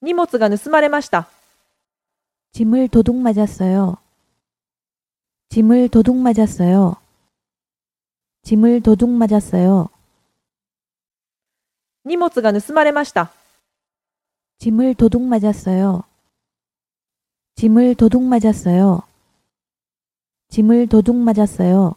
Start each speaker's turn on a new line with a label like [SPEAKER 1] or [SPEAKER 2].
[SPEAKER 1] 荷物が盗まれました。
[SPEAKER 2] 짐을 도둑 맞았어요. 짐을 도둑 맞았어요. 짐을 도둑 맞았어요.
[SPEAKER 1] 荷物が盗まれました。
[SPEAKER 2] 짐을 도둑 맞았어요. 짐을 도둑 맞았어요. 짐을 도둑 맞았어요.